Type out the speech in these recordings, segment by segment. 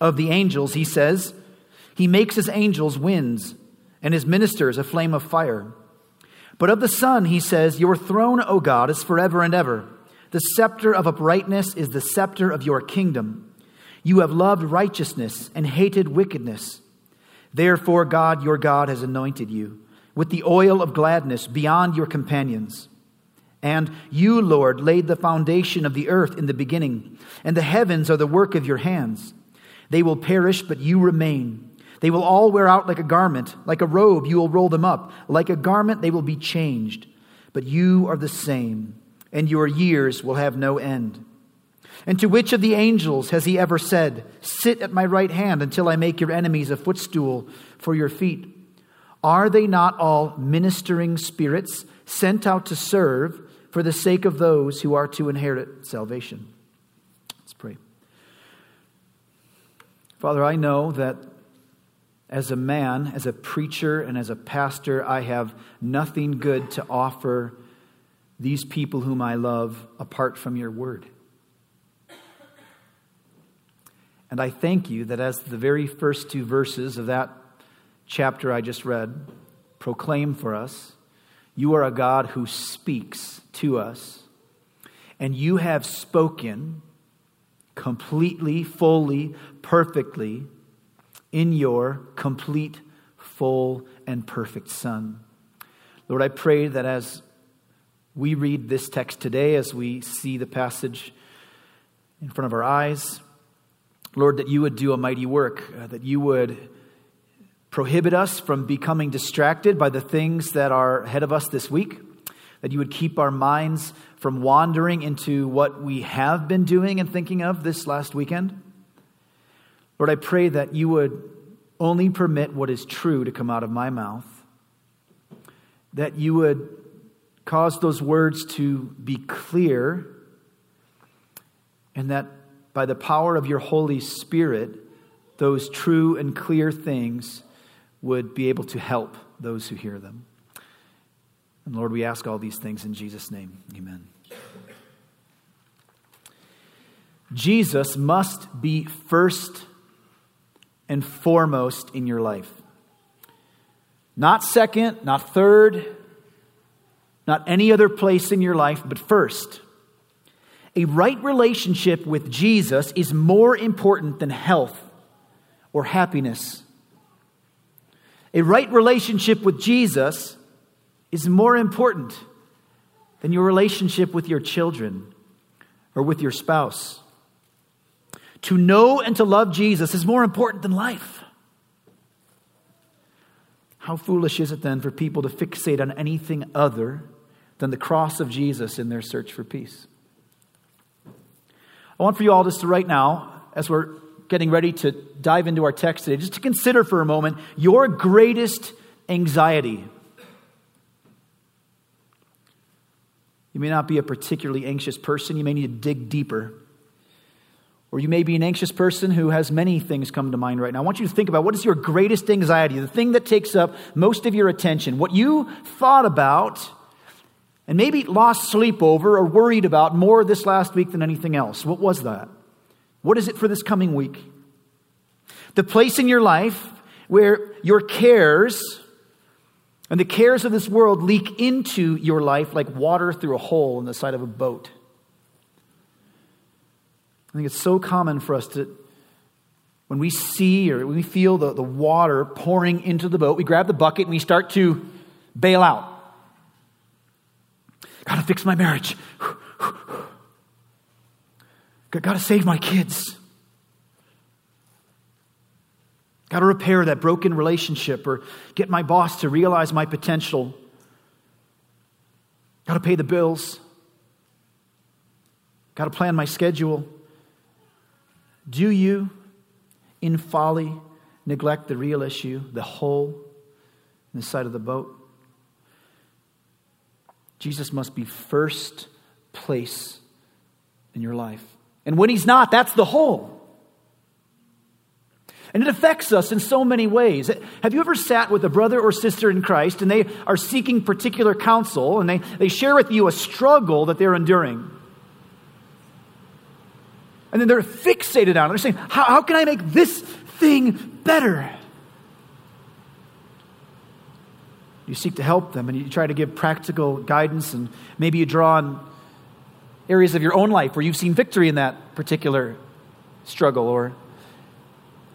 Of the angels, he says, He makes his angels winds and his ministers a flame of fire. But of the Son, he says, Your throne, O God, is forever and ever. The scepter of uprightness is the scepter of your kingdom. You have loved righteousness and hated wickedness. Therefore, God, your God, has anointed you with the oil of gladness beyond your companions. And you, Lord, laid the foundation of the earth in the beginning, and the heavens are the work of your hands. They will perish, but you remain. They will all wear out like a garment. Like a robe, you will roll them up. Like a garment, they will be changed. But you are the same, and your years will have no end. And to which of the angels has he ever said, Sit at my right hand until I make your enemies a footstool for your feet? Are they not all ministering spirits sent out to serve for the sake of those who are to inherit salvation? Father, I know that as a man, as a preacher, and as a pastor, I have nothing good to offer these people whom I love apart from your word. And I thank you that as the very first two verses of that chapter I just read proclaim for us, you are a God who speaks to us, and you have spoken completely, fully, perfectly in your complete, full, and perfect Son. Lord, I pray that as we read this text today, as we see the passage in front of our eyes, Lord, that you would do a mighty work, uh, that you would prohibit us from becoming distracted by the things that are ahead of us this week, that you would keep our minds from wandering into what we have been doing and thinking of this last weekend. Lord, I pray that you would only permit what is true to come out of my mouth, that you would cause those words to be clear, and that by the power of your Holy Spirit, those true and clear things would be able to help those who hear them. And Lord, we ask all these things in Jesus' name. Amen. Jesus must be first and foremost in your life. Not second, not third, not any other place in your life, but first. A right relationship with Jesus is more important than health or happiness. A right relationship with Jesus is more important than your relationship with your children or with your spouse. To know and to love Jesus is more important than life. How foolish is it then for people to fixate on anything other than the cross of Jesus in their search for peace? I want for you all just to right now, as we're getting ready to dive into our text today, just to consider for a moment your greatest anxiety You may not be a particularly anxious person. You may need to dig deeper. Or you may be an anxious person who has many things come to mind right now. I want you to think about what is your greatest anxiety, the thing that takes up most of your attention, what you thought about and maybe lost sleep over or worried about more this last week than anything else. What was that? What is it for this coming week? The place in your life where your cares and the cares of this world leak into your life like water through a hole in the side of a boat. I think it's so common for us to when we see or we feel the, the water pouring into the boat, we grab the bucket and we start to bail out. Gotta fix my marriage. Gotta save my kids. Gotta repair that broken relationship or get my boss to realize my potential. Gotta pay the bills. Gotta plan my schedule. Do you in folly neglect the real issue, the hole in the side of the boat? Jesus must be first place in your life. And when he's not, that's the hole. And it affects us in so many ways. Have you ever sat with a brother or sister in Christ and they are seeking particular counsel and they, they share with you a struggle that they're enduring? And then they're fixated on it. They're saying, How, how can I make this thing better? You seek to help them and you try to give practical guidance, and maybe you draw on areas of your own life where you've seen victory in that particular struggle, or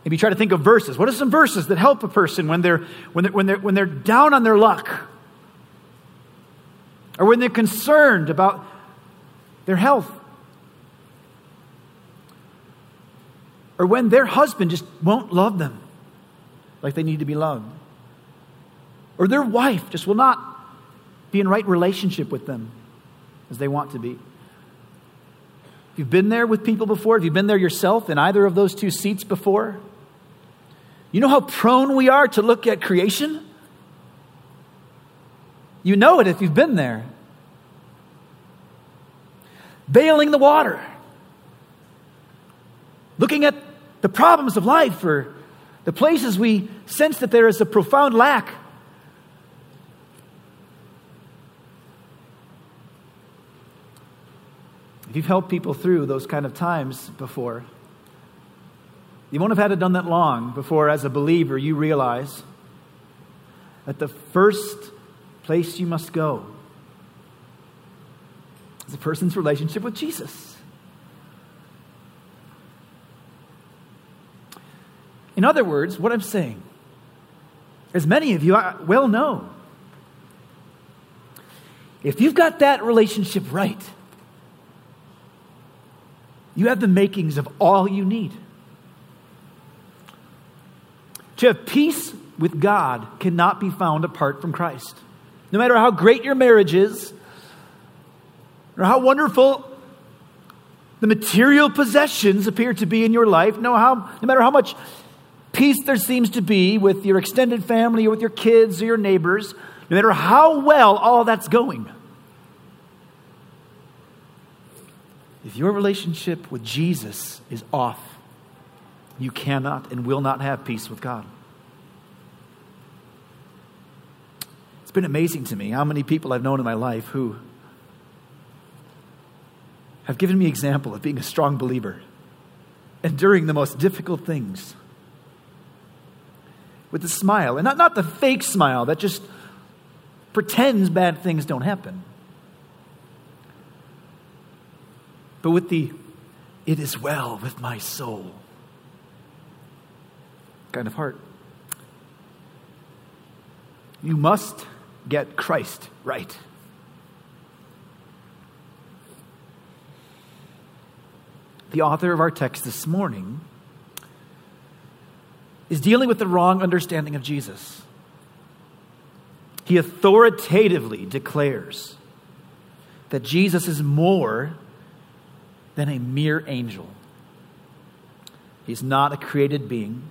maybe try to think of verses. What are some verses that help a person when they're, when they're, when they're, when they're down on their luck? Or when they're concerned about their health? or when their husband just won't love them like they need to be loved, or their wife just will not be in right relationship with them as they want to be. If you've been there with people before, if you've been there yourself in either of those two seats before, you know how prone we are to look at creation? You know it if you've been there. Bailing the water looking at the problems of life or the places we sense that there is a profound lack. If you've helped people through those kind of times before, you won't have had it done that long before, as a believer, you realize that the first place you must go is a person's relationship with Jesus. In other words, what I'm saying, as many of you well know, if you've got that relationship right, you have the makings of all you need. To have peace with God cannot be found apart from Christ. No matter how great your marriage is, or how wonderful the material possessions appear to be in your life, no, how, no matter how much peace there seems to be with your extended family or with your kids or your neighbors, no matter how well all that's going, if your relationship with Jesus is off, you cannot and will not have peace with God. It's been amazing to me how many people I've known in my life who have given me example of being a strong believer, enduring the most difficult things with a smile. And not, not the fake smile that just pretends bad things don't happen, but with the, it is well with my soul kind of heart. You must get Christ right. The author of our text this morning is dealing with the wrong understanding of Jesus. He authoritatively declares that Jesus is more than a mere angel. He's not a created being.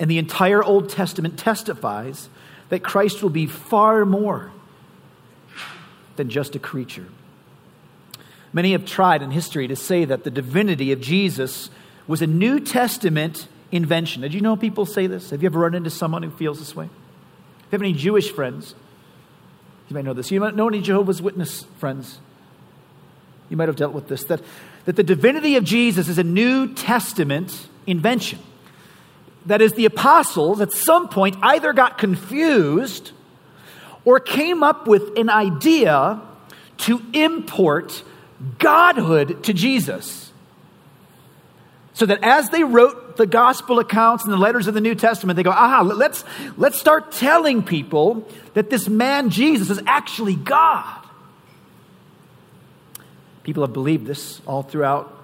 And the entire Old Testament testifies that Christ will be far more than just a creature. Many have tried in history to say that the divinity of Jesus was a New Testament invention. Did you know people say this? Have you ever run into someone who feels this way? If you have any Jewish friends, you might know this. You might know any Jehovah's Witness friends. You might have dealt with this. That, that the divinity of Jesus is a New Testament invention. That is, the apostles at some point either got confused or came up with an idea to import godhood to Jesus. So that as they wrote the gospel accounts and the letters of the New Testament, they go, aha, let's, let's start telling people that this man Jesus is actually God. People have believed this all throughout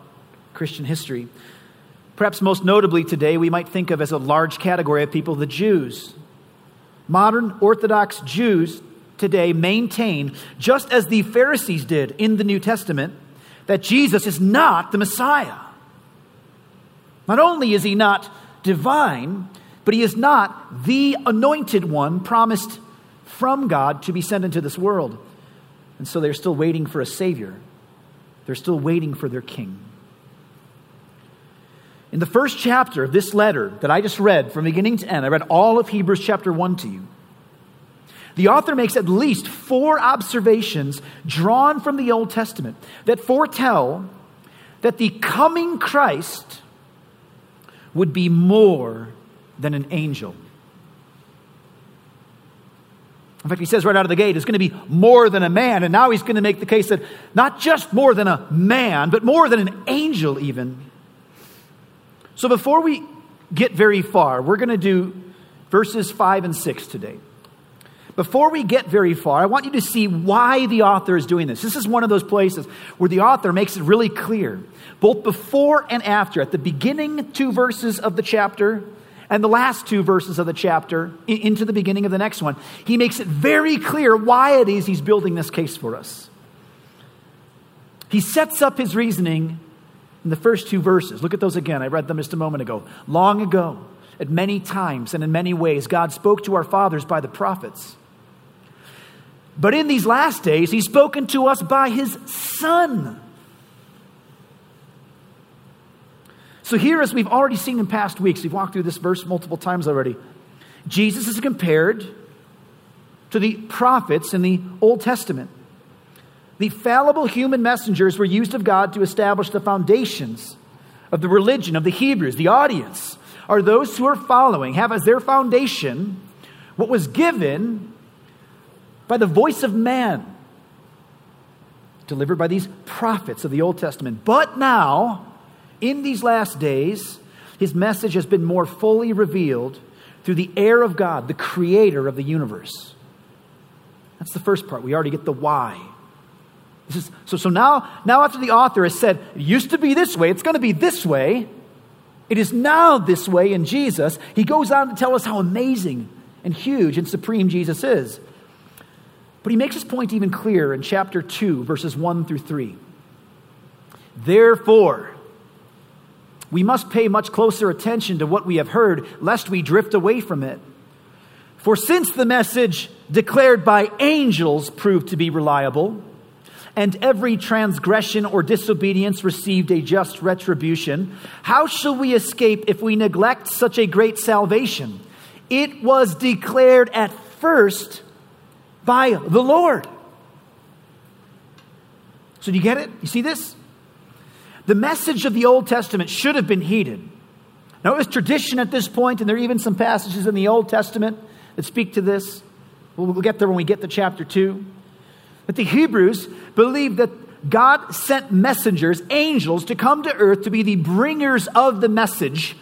Christian history. Perhaps most notably today, we might think of as a large category of people the Jews. Modern Orthodox Jews today maintain, just as the Pharisees did in the New Testament, that Jesus is not the Messiah. Not only is he not divine, but he is not the anointed one promised from God to be sent into this world. And so they're still waiting for a Savior, they're still waiting for their King. In the first chapter of this letter that I just read from beginning to end, I read all of Hebrews chapter 1 to you. The author makes at least four observations drawn from the Old Testament that foretell that the coming Christ would be more than an angel. In fact, he says right out of the gate, it's going to be more than a man. And now he's going to make the case that not just more than a man, but more than an angel, even. So before we get very far, we're going to do verses 5 and 6 today. Before we get very far, I want you to see why the author is doing this. This is one of those places where the author makes it really clear, both before and after, at the beginning two verses of the chapter and the last two verses of the chapter into the beginning of the next one. He makes it very clear why it is he's building this case for us. He sets up his reasoning in the first two verses. Look at those again. I read them just a moment ago. Long ago, at many times and in many ways, God spoke to our fathers by the prophets. But in these last days, He's spoken to us by His Son. So, here, as we've already seen in past weeks, we've walked through this verse multiple times already. Jesus is compared to the prophets in the Old Testament. The fallible human messengers were used of God to establish the foundations of the religion of the Hebrews. The audience are those who are following, have as their foundation what was given by the voice of man, delivered by these prophets of the Old Testament. But now, in these last days, his message has been more fully revealed through the heir of God, the creator of the universe. That's the first part. We already get the why. Is, so, so now, now, after the author has said, it used to be this way, it's going to be this way, it is now this way in Jesus, he goes on to tell us how amazing and huge and supreme Jesus is. But he makes his point even clearer in chapter 2, verses 1 through 3. Therefore, we must pay much closer attention to what we have heard, lest we drift away from it. For since the message declared by angels proved to be reliable, and every transgression or disobedience received a just retribution, how shall we escape if we neglect such a great salvation? It was declared at first by the Lord. So, do you get it? You see this? The message of the Old Testament should have been heeded. Now, it was tradition at this point, and there are even some passages in the Old Testament that speak to this. We'll get there when we get to chapter 2. But the Hebrews believed that God sent messengers, angels, to come to earth to be the bringers of the message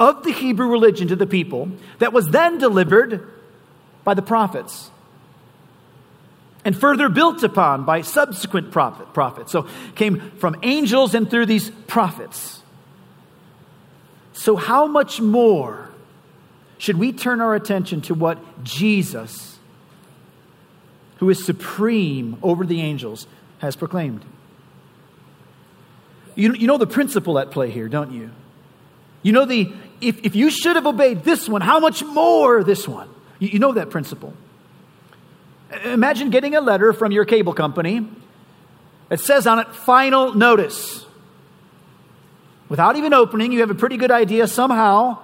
of the Hebrew religion to the people that was then delivered by the prophets and further built upon by subsequent prophet, prophets. So came from angels and through these prophets. So how much more should we turn our attention to what Jesus who is supreme over the angels, has proclaimed. You, you know the principle at play here, don't you? You know the, if, if you should have obeyed this one, how much more this one? You, you know that principle. Imagine getting a letter from your cable company that says on it, final notice. Without even opening, you have a pretty good idea somehow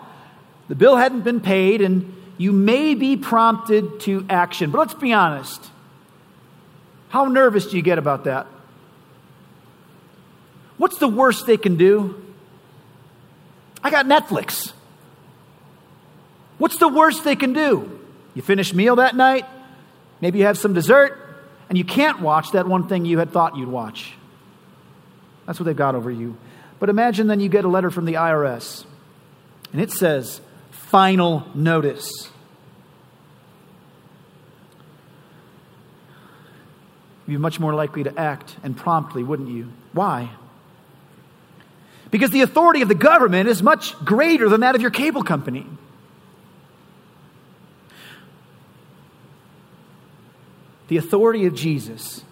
the bill hadn't been paid and you may be prompted to action. But let's be honest. How nervous do you get about that? What's the worst they can do? I got Netflix. What's the worst they can do? You finish meal that night, maybe you have some dessert, and you can't watch that one thing you had thought you'd watch. That's what they've got over you. But imagine then you get a letter from the IRS, and it says, final notice. You'd be much more likely to act and promptly, wouldn't you? Why? Because the authority of the government is much greater than that of your cable company. The authority of Jesus,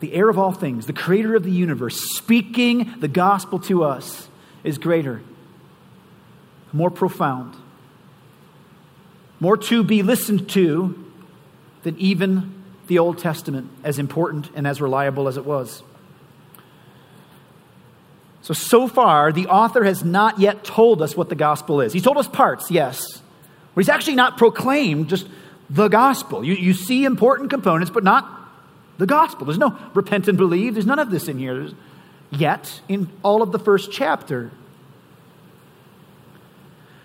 the heir of all things, the creator of the universe, speaking the gospel to us is greater, more profound, more to be listened to than even the Old Testament, as important and as reliable as it was. So, so far, the author has not yet told us what the gospel is. He's told us parts, yes, but he's actually not proclaimed just the gospel. You, you see important components, but not the gospel. There's no repent and believe. There's none of this in here yet in all of the first chapter.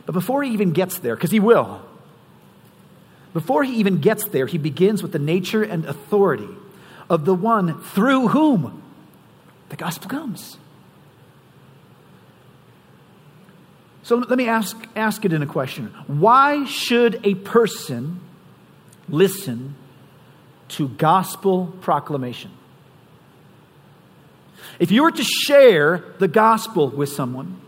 But before he even gets there, because he will, before he even gets there, he begins with the nature and authority of the one through whom the gospel comes. So let me ask, ask it in a question. Why should a person listen to gospel proclamation? If you were to share the gospel with someone,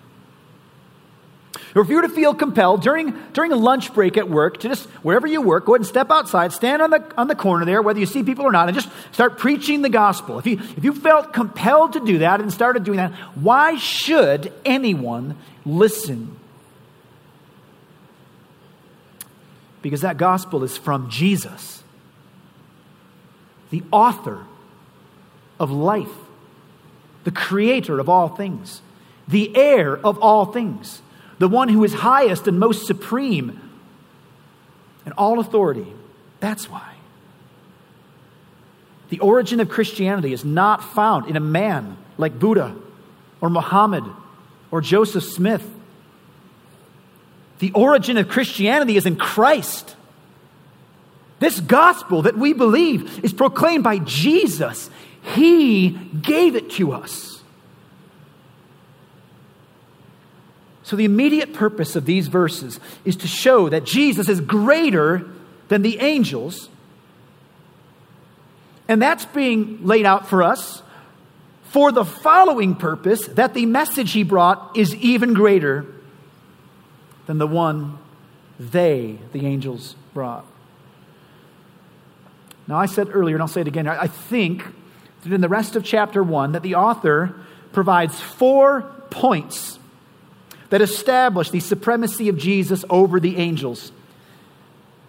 or if you were to feel compelled during, during a lunch break at work to just, wherever you work, go ahead and step outside, stand on the, on the corner there, whether you see people or not, and just start preaching the gospel. If you, if you felt compelled to do that and started doing that, why should anyone listen? Because that gospel is from Jesus, the author of life, the creator of all things, the heir of all things the one who is highest and most supreme and all authority. That's why. The origin of Christianity is not found in a man like Buddha or Muhammad or Joseph Smith. The origin of Christianity is in Christ. This gospel that we believe is proclaimed by Jesus. He gave it to us. So, the immediate purpose of these verses is to show that Jesus is greater than the angels. And that's being laid out for us for the following purpose that the message he brought is even greater than the one they, the angels, brought. Now, I said earlier, and I'll say it again, I think that in the rest of chapter 1 that the author provides four points that established the supremacy of Jesus over the angels.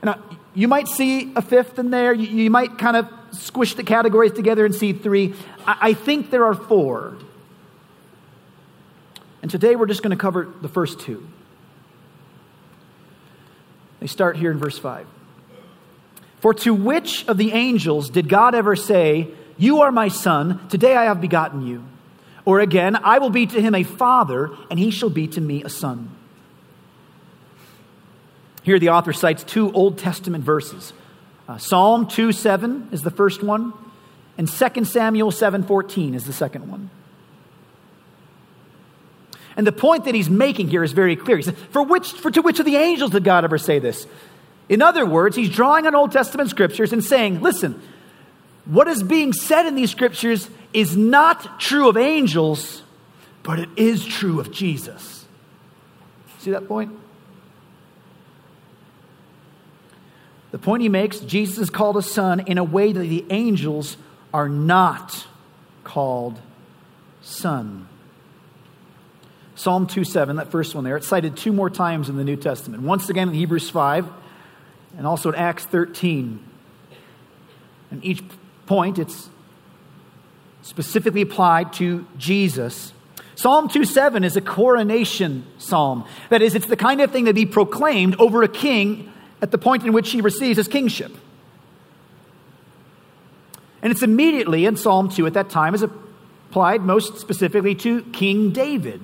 Now, you might see a fifth in there. You, you might kind of squish the categories together and see three. I, I think there are four. And today we're just going to cover the first two. They start here in verse 5. For to which of the angels did God ever say, You are my son, today I have begotten you? Or again, I will be to him a father, and he shall be to me a son. Here the author cites two Old Testament verses. Uh, Psalm 2 7 is the first one, and 2 Samuel 7 14 is the second one. And the point that he's making here is very clear. He says, for which, for to which of the angels did God ever say this? In other words, he's drawing on Old Testament scriptures and saying, listen, what is being said in these scriptures is not true of angels, but it is true of Jesus. See that point? The point he makes Jesus is called a son in a way that the angels are not called son. Psalm 2 7, that first one there, it's cited two more times in the New Testament. Once again in Hebrews 5, and also in Acts 13. And each point, it's specifically applied to Jesus. Psalm 2:7 is a coronation psalm. That is, it's the kind of thing that he proclaimed over a king at the point in which he receives his kingship. And it's immediately in Psalm 2 at that time is applied most specifically to King David.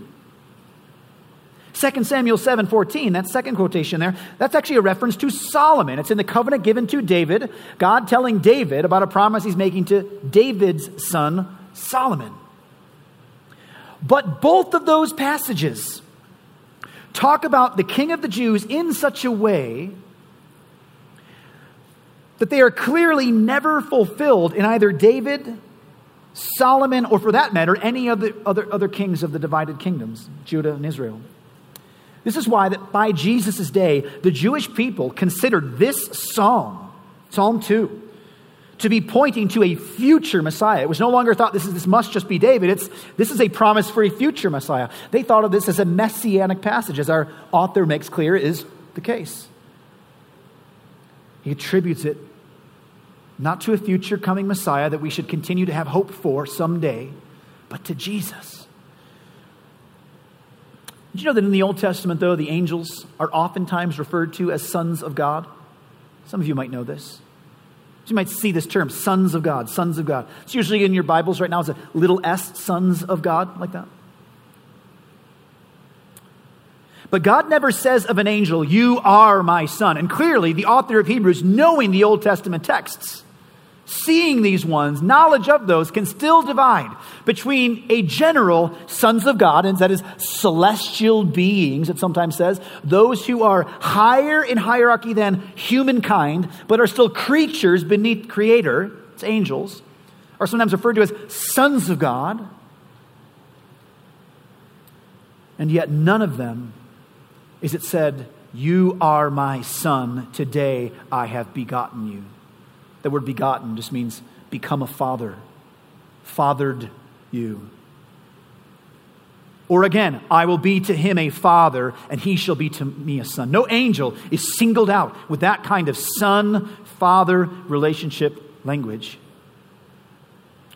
2 Samuel 7:14, that second quotation there, that's actually a reference to Solomon. It's in the covenant given to David, God telling David about a promise he's making to David's son Solomon. But both of those passages talk about the king of the Jews in such a way that they are clearly never fulfilled in either David, Solomon, or for that matter, any of the other, other kings of the divided kingdoms, Judah and Israel. This is why that by Jesus' day, the Jewish people considered this psalm, Psalm 2, to be pointing to a future Messiah. It was no longer thought this, is, this must just be David. It's, this is a promise for a future Messiah. They thought of this as a messianic passage, as our author makes clear is the case. He attributes it not to a future coming Messiah that we should continue to have hope for someday, but to Jesus. Did you know that in the Old Testament, though, the angels are oftentimes referred to as sons of God? Some of you might know this. You might see this term, sons of God, sons of God. It's usually in your Bibles right now, it's a little s, sons of God, like that. But God never says of an angel, You are my son. And clearly, the author of Hebrews, knowing the Old Testament texts, seeing these ones, knowledge of those can still divide between a general sons of God, and that is celestial beings, it sometimes says, those who are higher in hierarchy than humankind, but are still creatures beneath Creator, it's angels, are sometimes referred to as sons of God. And yet, none of them is it said, You are my son, today I have begotten you. The word begotten just means become a father, fathered you. Or again, I will be to him a father, and he shall be to me a son. No angel is singled out with that kind of son father relationship language.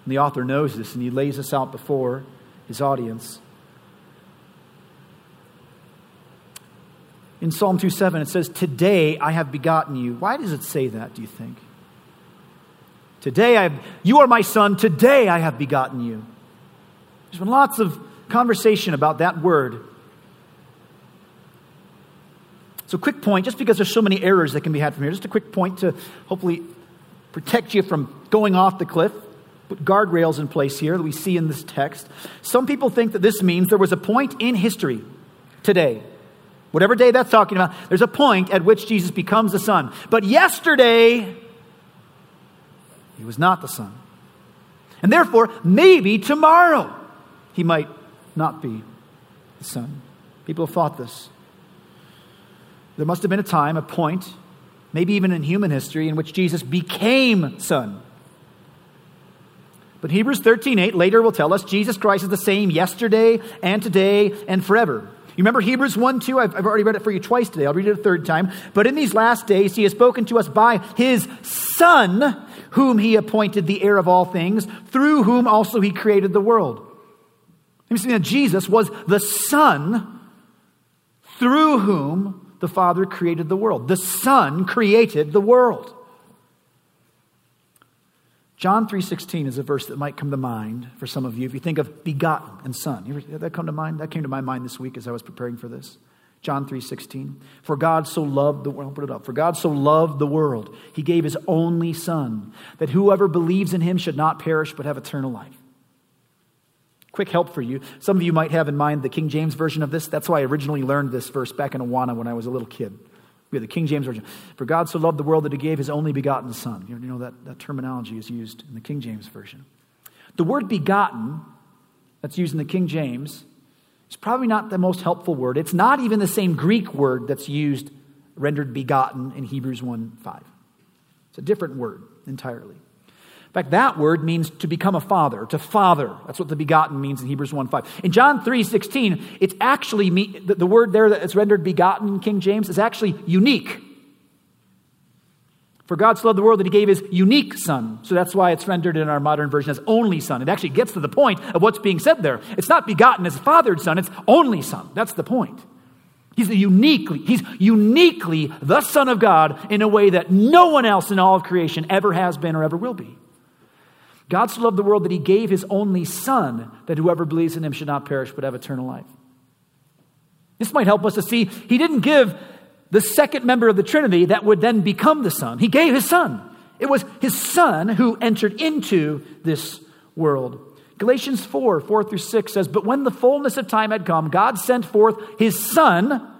And the author knows this, and he lays this out before his audience. In Psalm 2 7, it says, Today I have begotten you. Why does it say that, do you think? Today I have, you are my son, today I have begotten you. There's been lots of conversation about that word. So, quick point, just because there's so many errors that can be had from here, just a quick point to hopefully protect you from going off the cliff. Put guardrails in place here that we see in this text. Some people think that this means there was a point in history today, whatever day that's talking about, there's a point at which Jesus becomes the Son. But yesterday, he was not the Son. And therefore, maybe tomorrow he might not be the Son. People have thought this. There must have been a time, a point, maybe even in human history, in which Jesus became Son. But Hebrews 13:8 later will tell us Jesus Christ is the same yesterday and today and forever. You remember Hebrews 1 2? I've, I've already read it for you twice today. I'll read it a third time. But in these last days, he has spoken to us by his Son, whom he appointed the heir of all things, through whom also he created the world. You see that Jesus was the Son through whom the Father created the world. The Son created the world. John 3:16 is a verse that might come to mind for some of you if you think of begotten and son. Ever, that come to mind? That came to my mind this week as I was preparing for this. John 3:16. For God so loved the world, put it up. For God so loved the world, he gave his only son, that whoever believes in him should not perish but have eternal life. Quick help for you. Some of you might have in mind the King James version of this. That's why I originally learned this verse back in Awana when I was a little kid. We have the King James Version. For God so loved the world that he gave his only begotten Son. You know that, that terminology is used in the King James Version. The word begotten, that's used in the King James, is probably not the most helpful word. It's not even the same Greek word that's used, rendered begotten in Hebrews 1 5. It's a different word entirely fact, that word means to become a father, to father. That's what the begotten means in Hebrews 1 5. In John 3 16, it's actually, the, the word there that's rendered begotten in King James is actually unique. For God so loved the world that he gave his unique son. So that's why it's rendered in our modern version as only son. It actually gets to the point of what's being said there. It's not begotten as fathered son, it's only son. That's the point. He's uniquely, he's uniquely the Son of God in a way that no one else in all of creation ever has been or ever will be. God so loved the world that he gave his only Son, that whoever believes in him should not perish but have eternal life. This might help us to see he didn't give the second member of the Trinity that would then become the Son. He gave his Son. It was his Son who entered into this world. Galatians 4 4 through 6 says, But when the fullness of time had come, God sent forth his Son.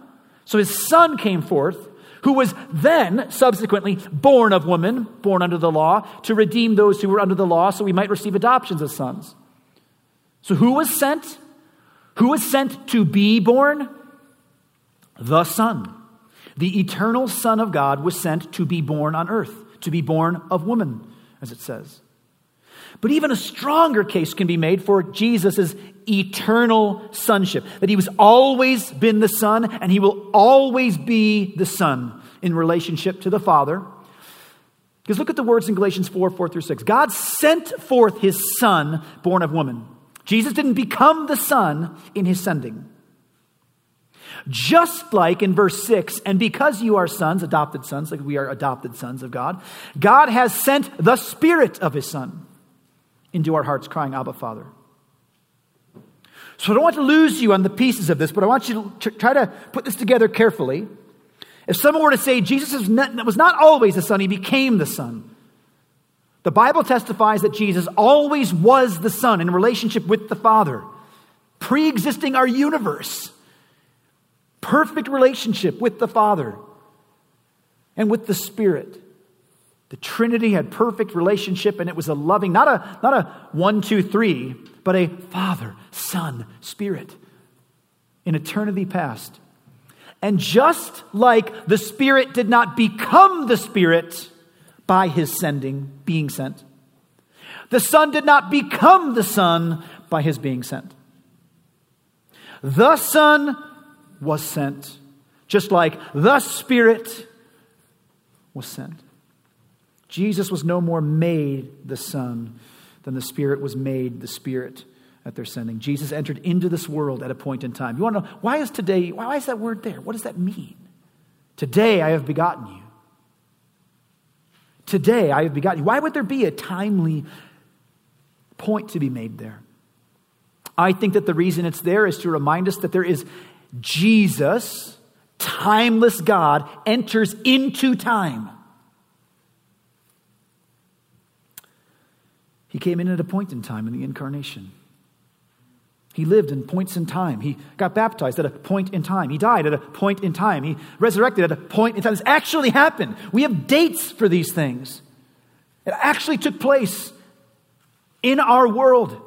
So his Son came forth, who was then subsequently born of woman, born under the law, to redeem those who were under the law so we might receive adoptions as sons. So who was sent? Who was sent to be born? The Son. The eternal Son of God was sent to be born on earth, to be born of woman, as it says. But even a stronger case can be made for Jesus' eternal sonship, that he was always been the Son and he will always be the Son in relationship to the Father. Because look at the words in Galatians 4 4 through 6. God sent forth his Son, born of woman. Jesus didn't become the Son in his sending. Just like in verse 6, and because you are sons, adopted sons, like we are adopted sons of God, God has sent the Spirit of his Son into our hearts, crying, Abba, Father. So I don't want to lose you on the pieces of this, but I want you to try to put this together carefully. If someone were to say Jesus was not, always the Son, he became the Son. The Bible testifies that Jesus always was the Son in relationship with the Father, pre existing our universe. Perfect relationship with the Father and with the Spirit. The Trinity had perfect relationship, and it was a loving, not a, not a one, two, three, but a Father, Son, Spirit in eternity past. And just like the Spirit did not become the Spirit by his sending, being sent, the Son did not become the Son by his being sent. The Son was sent, just like the Spirit was sent. Jesus was no more made the Son than the Spirit was made the Spirit at their sending. Jesus entered into this world at a point in time. You want to know why is today, why is that word there? What does that mean? Today I have begotten you. Today I have begotten you. Why would there be a timely point to be made there? I think that the reason it's there is to remind us that there is Jesus, timeless God, enters into time. He came in at a point in time in the incarnation. He lived in points in time. He got baptized at a point in time. He died at a point in time. He resurrected at a point in time. This actually happened. We have dates for these things. It actually took place in our world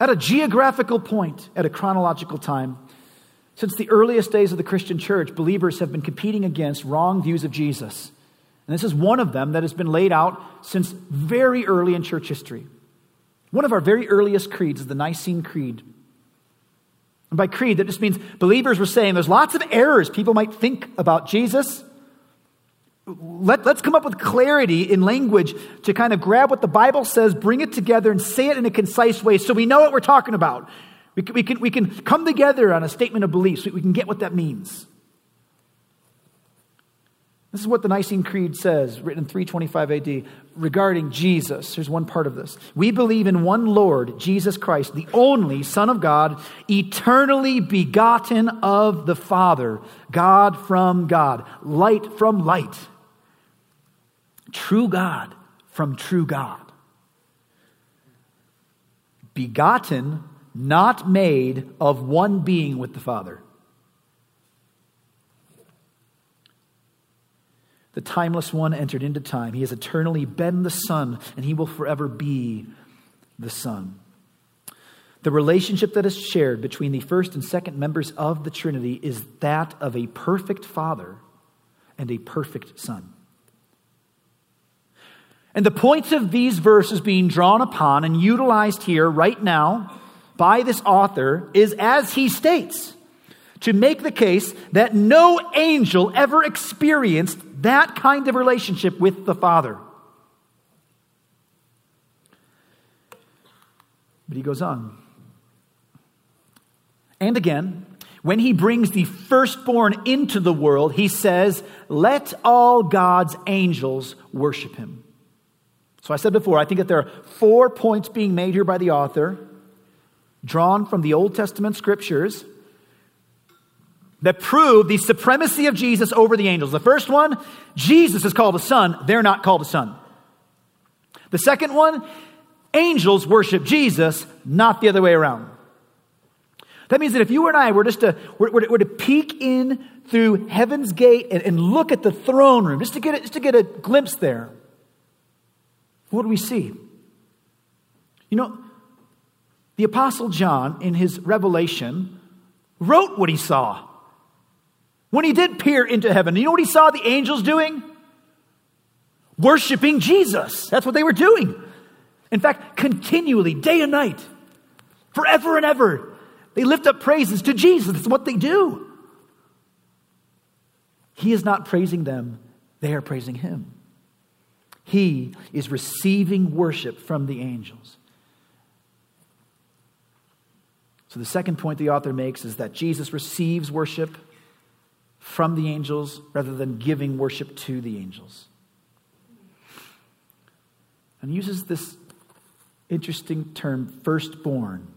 at a geographical point, at a chronological time. Since the earliest days of the Christian church, believers have been competing against wrong views of Jesus. And this is one of them that has been laid out since very early in church history. One of our very earliest creeds is the Nicene Creed. And by creed, that just means believers were saying there's lots of errors people might think about Jesus. Let, us come up with clarity in language to kind of grab what the Bible says, bring it together, and say it in a concise way so we know what we're talking about. We can, we can, we can come together on a statement of beliefs. So we can get what that means. This is what the Nicene Creed says, written in 325 AD, regarding Jesus. Here's one part of this. We believe in one Lord, Jesus Christ, the only Son of God, eternally begotten of the Father, God from God, light from light, true God from true God. Begotten, not made of one being with the Father. The timeless one entered into time. He has eternally been the Son, and he will forever be the Son. The relationship that is shared between the first and second members of the Trinity is that of a perfect Father and a perfect Son. And the points of these verses being drawn upon and utilized here right now by this author is as he states to make the case that no angel ever experienced that kind of relationship with the Father. But he goes on. And again, when he brings the firstborn into the world, he says, Let all God's angels worship him. So I said before, I think that there are four points being made here by the author, drawn from the Old Testament scriptures that prove the supremacy of Jesus over the angels. The first one, Jesus is called a son, they're not called a son. The second one, Angels worship Jesus, not the other way around. That means that if you and I were just to, were, were, were to peek in through heaven's gate and, and look at the throne room, just to, get a, just to get a glimpse there, what do we see? You know, the Apostle John, in his revelation, wrote what he saw. When he did peer into heaven, you know what he saw the angels doing? Worshiping Jesus. That's what they were doing. In fact, continually, day and night, forever and ever, they lift up praises to Jesus. That's what they do. He is not praising them, they are praising him. He is receiving worship from the angels. So, the second point the author makes is that Jesus receives worship from the angels rather than giving worship to the angels. And he uses this interesting term, firstborn.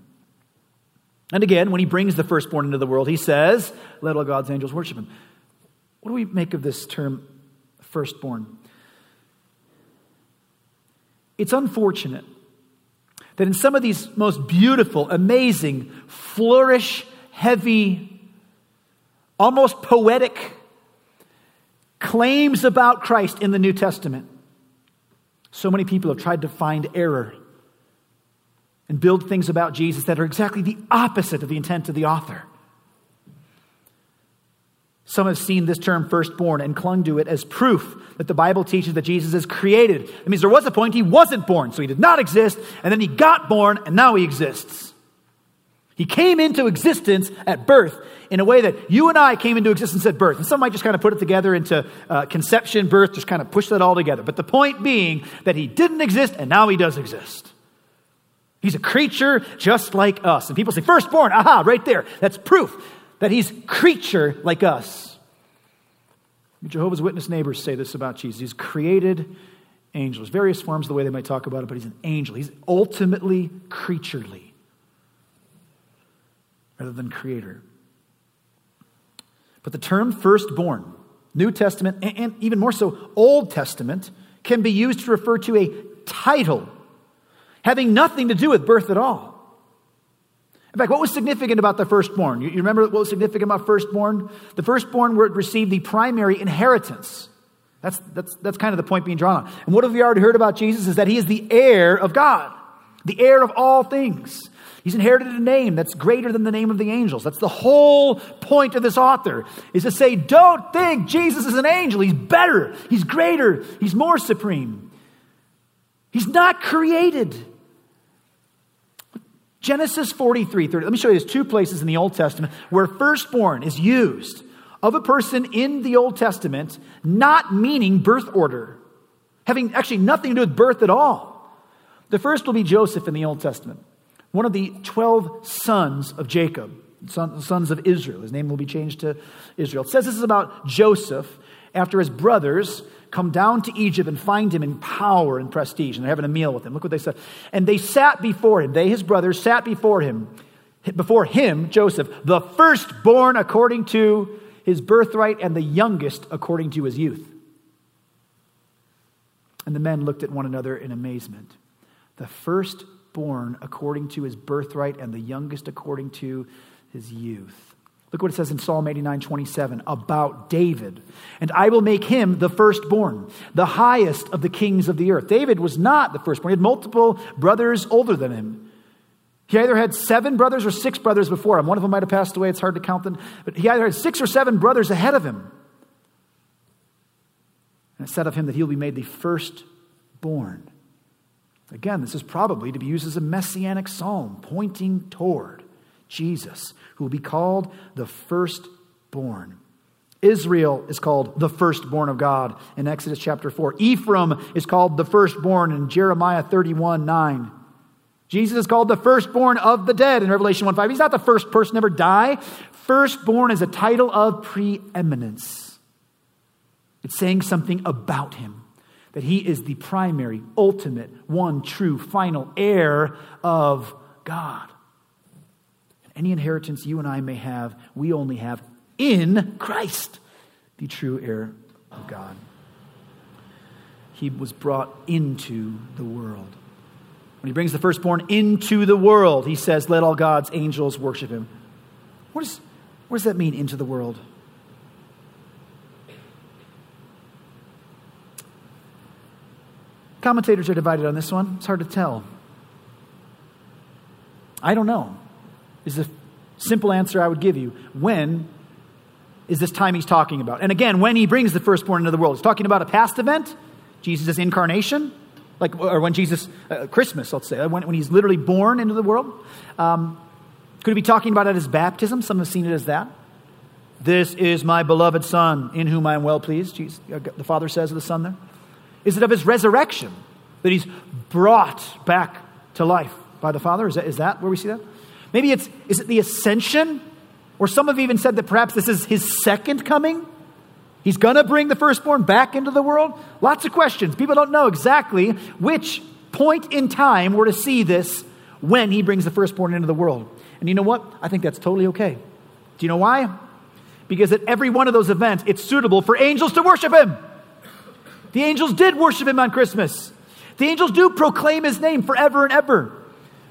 And again, when he brings the firstborn into the world, he says, Let all God's angels worship him. What do we make of this term, firstborn? It's unfortunate that in some of these most beautiful, amazing, flourish heavy, almost poetic claims about Christ in the New Testament, so many people have tried to find error and build things about Jesus that are exactly the opposite of the intent of the author. Some have seen this term firstborn and clung to it as proof that the Bible teaches that Jesus is created. It means there was a point he wasn't born, so he did not exist, and then he got born, and now he exists. He came into existence at birth in a way that you and I came into existence at birth. And some might just kind of put it together into uh, conception, birth, just kind of push that all together. But the point being that he didn't exist, and now he does exist. He's a creature just like us. And people say, firstborn, aha, right there. That's proof that he's creature like us. Jehovah's Witness neighbors say this about Jesus. He's created angels, various forms of the way they might talk about it, but he's an angel. He's ultimately creaturely rather than creator. But the term firstborn, New Testament, and even more so, Old Testament, can be used to refer to a title having nothing to do with birth at all. In fact, what was significant about the firstborn? You, remember what was significant about firstborn? The firstborn would receive the primary inheritance. That's, that's, that's kind of the point being drawn on. And what have we already heard about Jesus is that he is the heir of God, the heir of all things. He's inherited a name that's greater than the name of the angels. That's the whole point of this author, is to say, don't think Jesus is an angel. He's better. He's greater. He's more supreme. He's not created. Genesis 43, 30. Let me show you there's two places in the Old Testament where firstborn is used of a person in the Old Testament, not meaning birth order, having actually nothing to do with birth at all. The first will be Joseph in the Old Testament, one of the 12 sons of Jacob, sons of Israel. His name will be changed to Israel. It says this is about Joseph after his brothers come down to Egypt and find him in power and prestige. And they're having a meal with him. Look what they said. And they sat before him, they, his brothers, sat before him, before him, Joseph, the firstborn according to his birthright and the youngest according to his youth. And the men looked at one another in amazement. The firstborn according to his birthright and the youngest according to his youth. Look what it says in Psalm 89 27 about David. And I will make him the firstborn, the highest of the kings of the earth. David was not the firstborn, he had multiple brothers older than him. He either had seven brothers or six brothers before him. One of them might have passed away, it's hard to count them. But he either had six or seven brothers ahead of him. And it said of him that he'll be made the firstborn. Again, this is probably to be used as a messianic psalm pointing toward Jesus, who will be called the firstborn. Israel is called the firstborn of God in Exodus chapter 4. Ephraim is called the firstborn in Jeremiah 31 9. Jesus is called the firstborn of the dead in Revelation 1 5. He's not the first person to ever die. Firstborn is a title of preeminence. It's saying something about him, that he is the primary, ultimate, one true, final heir of God. Any inheritance you and I may have, we only have in Christ, the true heir of God. He was brought into the world. When he brings the firstborn into the world, he says, Let all God's angels worship him. What does that mean, into the world? Commentators are divided on this one. It's hard to tell. I don't know, is the simple answer I would give you. When is this time he's talking about? And again, when he brings the firstborn into the world, he's talking about a past event, Jesus' incarnation, like, or when Jesus, uh, Christmas, let's say, when, when he's literally born into the world. Um, could he be talking about at his baptism? Some have seen it as that. This is my beloved Son, in whom I am well pleased, Jesus, uh, the Father says of the Son there. Is it of his resurrection that he's brought back to life by the Father? Is that, is that where we see that? Maybe it's, is it the ascension? Or some have even said that perhaps this is his second coming. He's going to bring the firstborn back into the world. Lots of questions. People don't know exactly which point in time we're to see this when he brings the firstborn into the world. And you know what? I think that's totally okay. Do you know why? Because at every one of those events, it's suitable for angels to worship him. The angels did worship him on Christmas. The angels do proclaim his name forever and ever.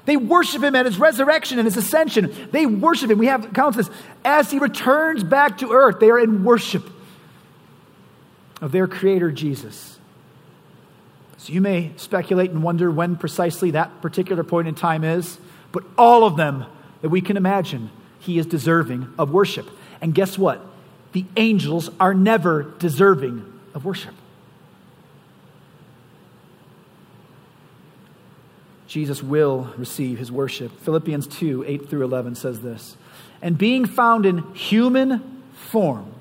They worship him at his resurrection and his ascension. They worship him. We have accounts this. As he returns back to earth, they are in worship of their creator, Jesus. So you may speculate and wonder when precisely that particular point in time is, but all of them that we can imagine, he is deserving of worship. And guess what? The angels are never deserving of worship. Jesus will receive his worship. Philippians 2 8 through 11 says this And being found in human form,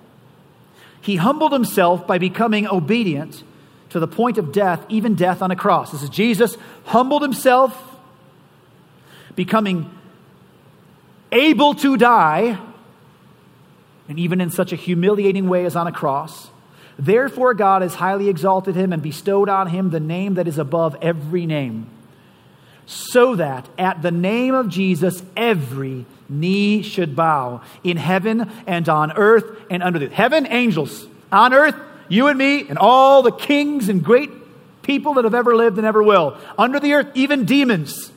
he humbled himself by becoming obedient to the point of death, even death on a cross. This is Jesus humbled himself, becoming able to die, and even in such a humiliating way as on a cross. Therefore, God has highly exalted him and bestowed on him the name that is above every name so that at the name of Jesus every knee should bow in heaven and on earth and under the heaven angels on earth you and me and all the kings and great people that have ever lived and ever will under the earth even demons.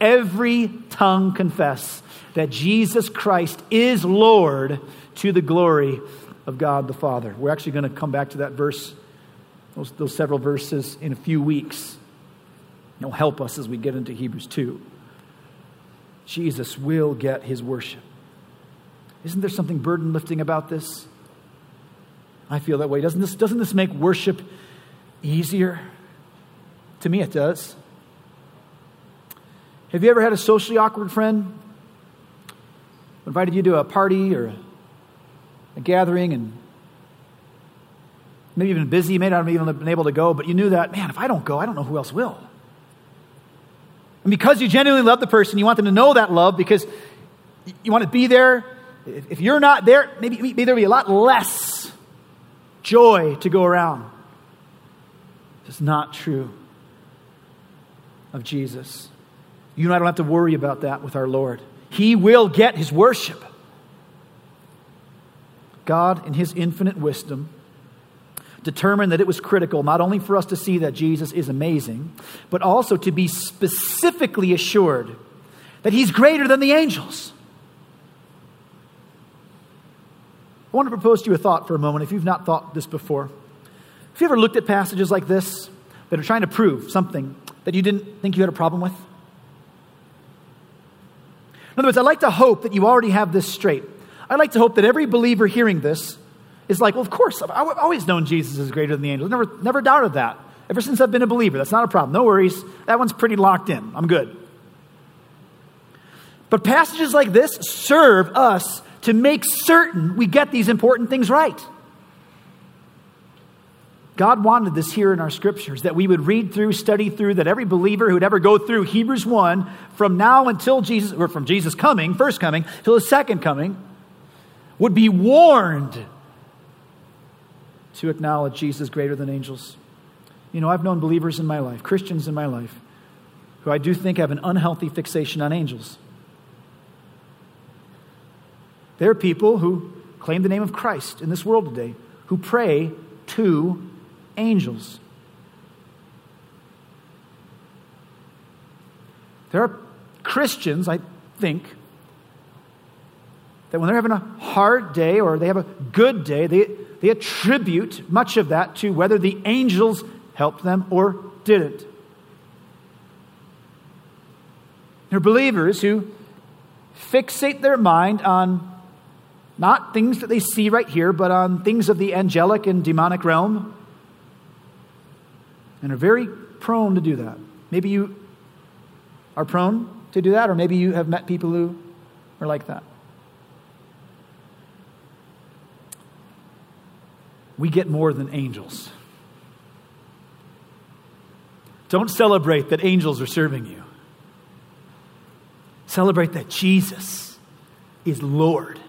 Every tongue confess that Jesus Christ is Lord to the glory of God the Father. We're actually going to come back to that verse those, those several verses in a few weeks He'll help us as we get into Hebrews 2. Jesus will get his worship. Isn't there something burden lifting about this? I feel that way. Doesn't this, doesn't this make worship easier? To me, it does. Have you ever had a socially awkward friend? Invited you to a party or a gathering and maybe even busy, may not have even been able to go, but you knew that, man, if I don't go, I don't know who else will. And because you genuinely love the person, you want them to know that love because you want to be there. If you're not there, maybe, maybe there'll be a lot less joy to go around. It's not true of Jesus. You and I don't have to worry about that with our Lord. He will get his worship. God, in his infinite wisdom, determined that it was critical not only for us to see that Jesus is amazing, but also to be specifically assured that he's greater than the angels. I want to propose to you a thought for a moment if you've not thought this before. Have you ever looked at passages like this that are trying to prove something that you didn't think you had a problem with? In other words, I'd like to hope that you already have this straight. I'd like to hope that every believer hearing this is like, well, of course, I've always known Jesus is greater than the angels. Never, never doubted that. Ever since I've been a believer, that's not a problem. No worries. That one's pretty locked in. I'm good. But passages like this serve us to make certain we get these important things right. God wanted this here in our scriptures that we would read through, study through, that every believer who would ever go through Hebrews 1 from now until Jesus, or from Jesus coming, first coming, till his second coming, would be warned to acknowledge Jesus greater than angels. You know, I've known believers in my life, Christians in my life, who I do think have an unhealthy fixation on angels. There are people who claim the name of Christ in this world today who pray to angels. There are Christians, I think, that when they're having a hard day or they have a good day, they, they attribute much of that to whether the angels helped them or didn't. They're believers who fixate their mind on not things that they see right here, but on things of the angelic and demonic realm, and are very prone to do that. Maybe you are prone to do that, or maybe you have met people who are like that. We get more than angels. Don't celebrate that angels are serving you. Celebrate that Jesus is Lord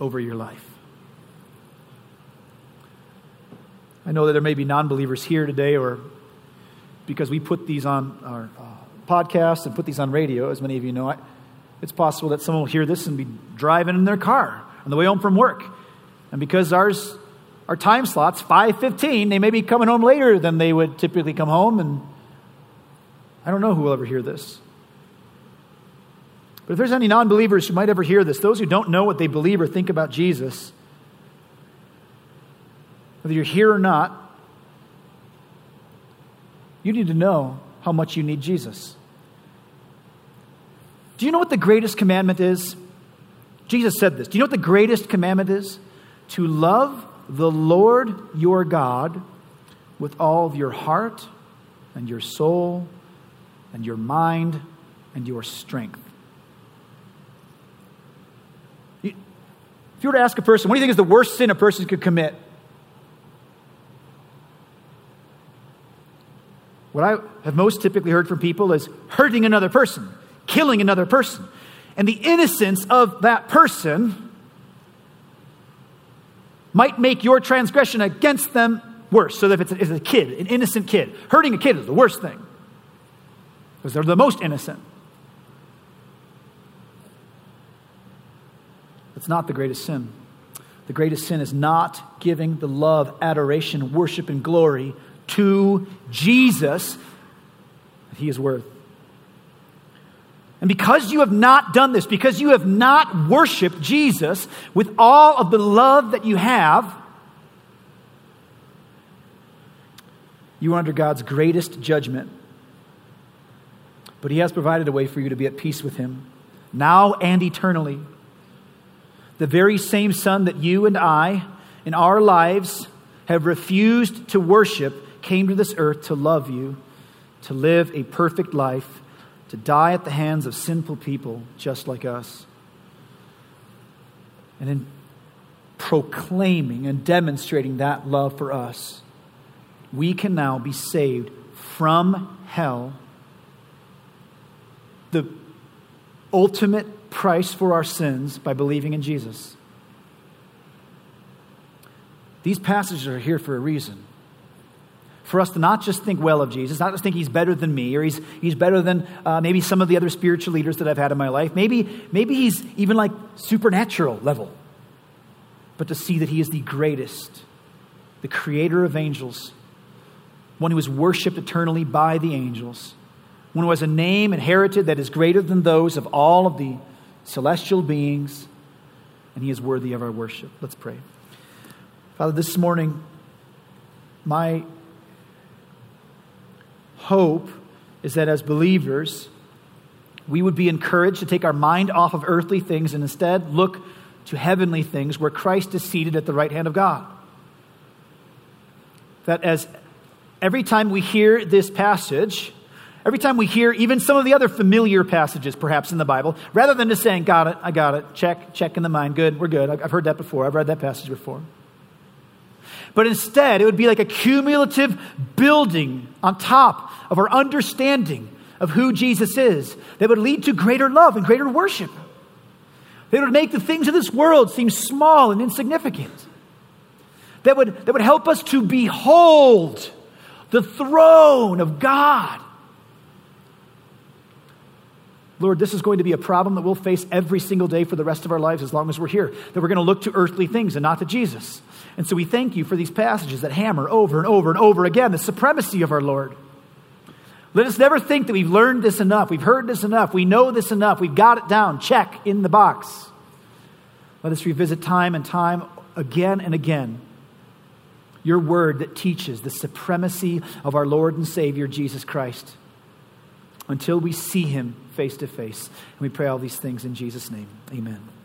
over your life. I know that there may be non believers here today, or because we put these on our uh, podcasts and put these on radio, as many of you know, I, it's possible that someone will hear this and be driving in their car on the way home from work. And because ours our time slots, 5.15, they may be coming home later than they would typically come home, and I don't know who will ever hear this. But if there's any non believers who might ever hear this, those who don't know what they believe or think about Jesus, whether you're here or not, you need to know how much you need Jesus. Do you know what the greatest commandment is? Jesus said this. Do you know what the greatest commandment is? To love the Lord your God with all of your heart and your soul and your mind and your strength. If you were to ask a person, what do you think is the worst sin a person could commit? What I have most typically heard from people is hurting another person, killing another person. And the innocence of that person might make your transgression against them worse. So if it's a, it's a kid, an innocent kid, hurting a kid is the worst thing because they're the most innocent. It's not the greatest sin. The greatest sin is not giving the love, adoration, worship, and glory to Jesus that he is worth. And because you have not done this, because you have not worshiped Jesus with all of the love that you have, you are under God's greatest judgment. But He has provided a way for you to be at peace with Him, now and eternally. The very same Son that you and I, in our lives, have refused to worship, came to this earth to love you, to live a perfect life to die at the hands of sinful people just like us. And in proclaiming and demonstrating that love for us, we can now be saved from hell. The ultimate price for our sins by believing in Jesus. These passages are here for a reason for us to not just think well of Jesus, not just think he's better than me or he's, he's better than uh, maybe some of the other spiritual leaders that I've had in my life. Maybe, maybe he's even like supernatural level, but to see that he is the greatest, the creator of angels, one who is worshiped eternally by the angels, one who has a name inherited that is greater than those of all of the celestial beings, and he is worthy of our worship. Let's pray. Father, this morning, my hope is that as believers, we would be encouraged to take our mind off of earthly things and instead look to heavenly things where Christ is seated at the right hand of God. That as every time we hear this passage, every time we hear even some of the other familiar passages perhaps in the Bible, rather than just saying, Got it, I got it, check, check in the mind, good, we're good, I've heard that before, I've read that passage before but instead it would be like a cumulative building on top of our understanding of who Jesus is that would lead to greater love and greater worship. That would make the things of this world seem small and insignificant. That would, that would help us to behold the throne of God. Lord, this is going to be a problem that we'll face every single day for the rest of our lives as long as we're here. That we're going to look to earthly things and not to Jesus. And so we thank you for these passages that hammer over and over and over again the supremacy of our Lord. Let us never think that we've learned this enough, we've heard this enough, we know this enough, we've got it down. Check in the box. Let us revisit time and time again and again your word that teaches the supremacy of our Lord and Savior, Jesus Christ, until we see him face to face. And we pray all these things in Jesus' name. Amen.